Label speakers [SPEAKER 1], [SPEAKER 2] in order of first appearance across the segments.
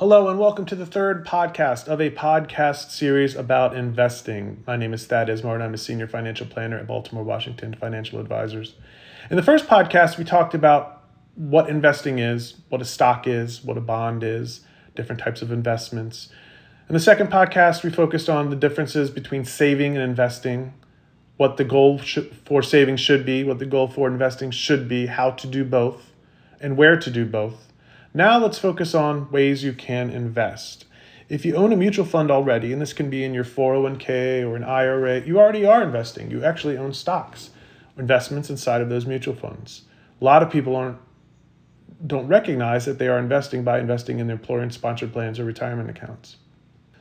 [SPEAKER 1] Hello, and welcome to the third podcast of a podcast series about investing. My name is Thad Ismart, and I'm a senior financial planner at Baltimore Washington Financial Advisors. In the first podcast, we talked about what investing is, what a stock is, what a bond is, different types of investments. In the second podcast, we focused on the differences between saving and investing, what the goal for saving should be, what the goal for investing should be, how to do both, and where to do both. Now let's focus on ways you can invest. If you own a mutual fund already, and this can be in your 401k or an IRA, you already are investing. You actually own stocks, investments inside of those mutual funds. A lot of people aren't don't recognize that they are investing by investing in their employer sponsored plans or retirement accounts.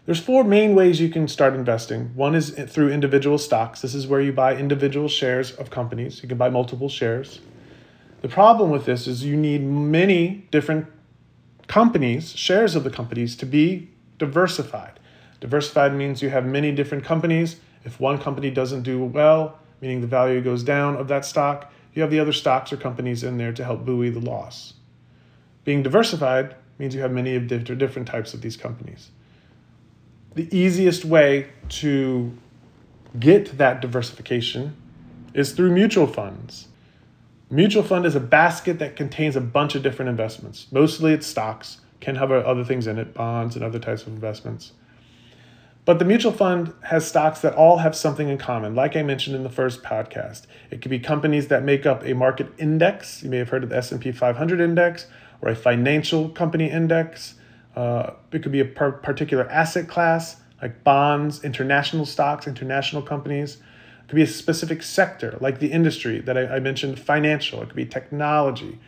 [SPEAKER 1] There's four main ways you can start investing. One is through individual stocks. This is where you buy individual shares of companies. You can buy multiple shares. The problem with this is you need many different companies, shares of the companies, to be diversified. Diversified means you have many different companies. If one company doesn't do well, meaning the value goes down of that stock, you have the other stocks or companies in there to help buoy the loss. Being diversified means you have many of different types of these companies. The easiest way to get that diversification is through mutual funds. Mutual fund is a basket that contains a bunch of different investments. Mostly it's stocks, can have other things in it, bonds and other types of investments. But the mutual fund has stocks that all have something in common. Like I mentioned in the first podcast, it could be companies that make up a market index. You may have heard of the S&P 500 index or a financial company index. Uh, it could be a particular asset class like bonds, international stocks, international companies could be a specific sector, like the industry that I, I mentioned, financial. It could be technology,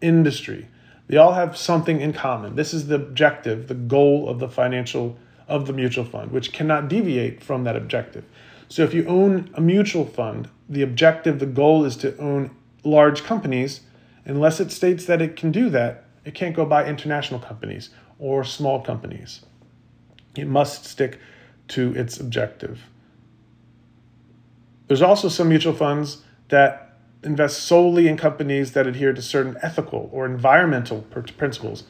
[SPEAKER 1] industry. They all have something in common. This is the objective, the goal of the financial of the mutual fund, which cannot deviate from that objective. So if you own a mutual fund, the objective, the goal is to own large companies. Unless it states that it can do that, it can't go buy international companies or small companies. It must stick to its objective. There's also some mutual funds that invest solely in companies that adhere to certain ethical or environmental principles.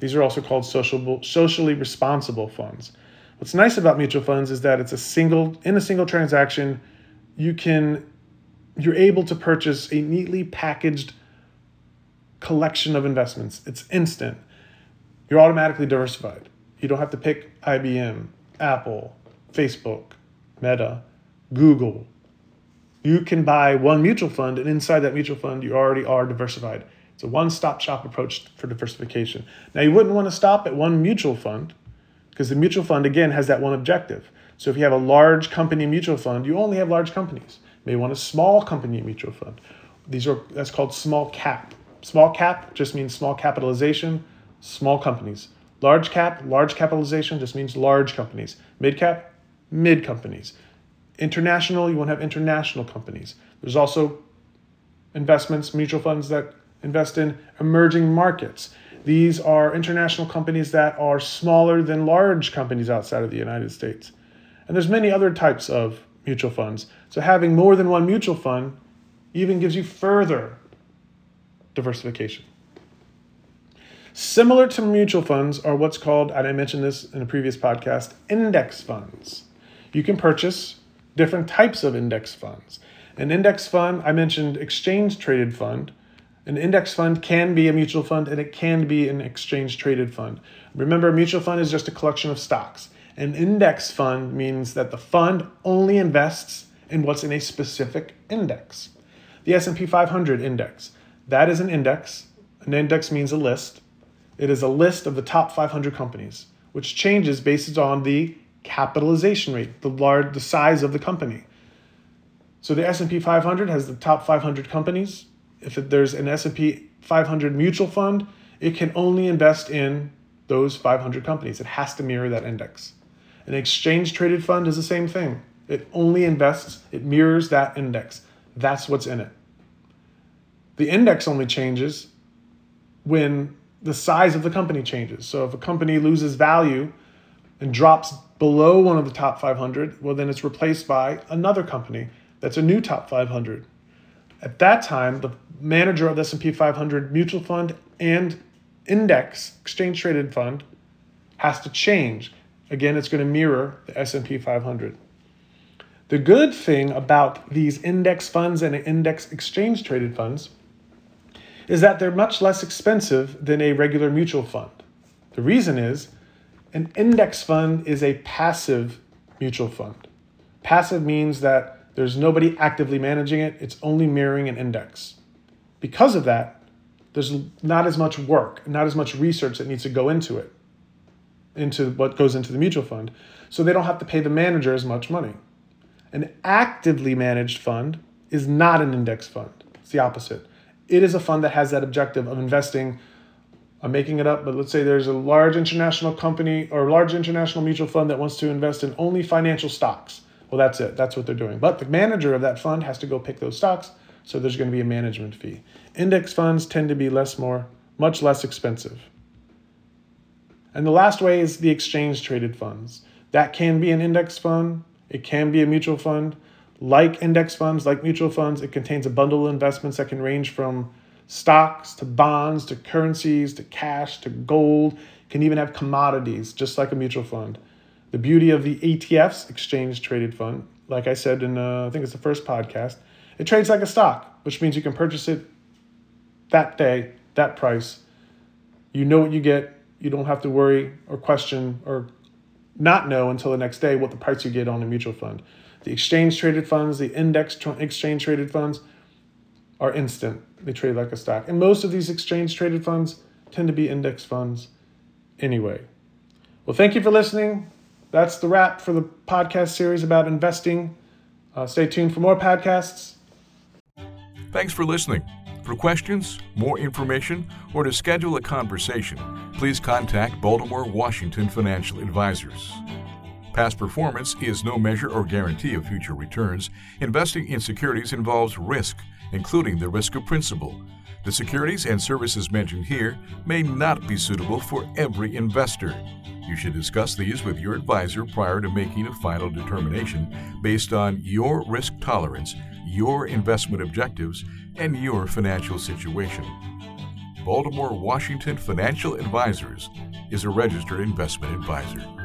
[SPEAKER 1] These are also called social, socially responsible funds. What's nice about mutual funds is that it's a single in a single transaction, you can you're able to purchase a neatly packaged collection of investments. It's instant. You're automatically diversified. You don't have to pick IBM, Apple, Facebook, Meta, Google, you can buy one mutual fund, and inside that mutual fund, you already are diversified. It's a one stop shop approach for diversification. Now, you wouldn't want to stop at one mutual fund because the mutual fund, again, has that one objective. So, if you have a large company mutual fund, you only have large companies. You may want a small company mutual fund. These are that's called small cap. Small cap just means small capitalization, small companies. Large cap, large capitalization just means large companies. Mid cap, mid companies. International, you want to have international companies. There's also investments, mutual funds that invest in emerging markets. These are international companies that are smaller than large companies outside of the United States. And there's many other types of mutual funds. So having more than one mutual fund even gives you further diversification. Similar to mutual funds are what's called, and I mentioned this in a previous podcast, index funds. You can purchase different types of index funds. An index fund, I mentioned exchange traded fund. An index fund can be a mutual fund and it can be an exchange traded fund. Remember, a mutual fund is just a collection of stocks. An index fund means that the fund only invests in what's in a specific index. The S&P 500 index, that is an index. An index means a list. It is a list of the top 500 companies, which changes based on the capitalization rate, the large the size of the company. So the S&P 500 has the top 500 companies. If there's an S&P 500 mutual fund, it can only invest in those 500 companies. It has to mirror that index. An exchange traded fund is the same thing. It only invests, it mirrors that index. that's what's in it. The index only changes when the size of the company changes. So if a company loses value and drops below one of the top 500, well, then it's replaced by another company that's a new top 500. At that time, the manager of the S&P 500 mutual fund and index exchange traded fund has to change. Again, it's going to mirror the S&P 500. The good thing about these index funds and index exchange traded funds is that they're much less expensive than a regular mutual fund. The reason is an index fund is a passive mutual fund. Passive means that there's nobody actively managing it, it's only mirroring an index. Because of that, there's not as much work, not as much research that needs to go into it, into what goes into the mutual fund. So they don't have to pay the manager as much money. An actively managed fund is not an index fund, it's the opposite. It is a fund that has that objective of investing. I'm making it up, but let's say there's a large international company or large international mutual fund that wants to invest in only financial stocks. Well, that's it. That's what they're doing. But the manager of that fund has to go pick those stocks, so there's going to be a management fee. Index funds tend to be less more, much less expensive. And the last way is the exchange traded funds. That can be an index fund, it can be a mutual fund. Like index funds, like mutual funds, it contains a bundle of investments that can range from stocks to bonds to currencies to cash to gold, can even have commodities, just like a mutual fund. The beauty of the ETFs, exchange traded fund, like I said in, uh, I think it's the first podcast, it trades like a stock, which means you can purchase it that day, that price. You know what you get. You don't have to worry or question or not know until the next day what the price you get on a mutual fund. The exchange traded funds, the index exchange traded funds are instant. They trade like a stock. And most of these exchange traded funds tend to be index funds anyway. Well, thank you for listening that's the wrap for the podcast series about investing. Uh, stay tuned for more podcasts.
[SPEAKER 2] Thanks for listening. For questions, more information, or to schedule a conversation, please contact Baltimore Washington Financial Advisors. Past performance is no measure or guarantee of future returns. Investing in securities involves risk, including the risk of principal. The securities and services mentioned here may not be suitable for every investor. You should discuss these with your advisor prior to making a final determination based on your risk tolerance, your investment objectives, and your financial situation. Baltimore Washington Financial Advisors is a registered investment advisor.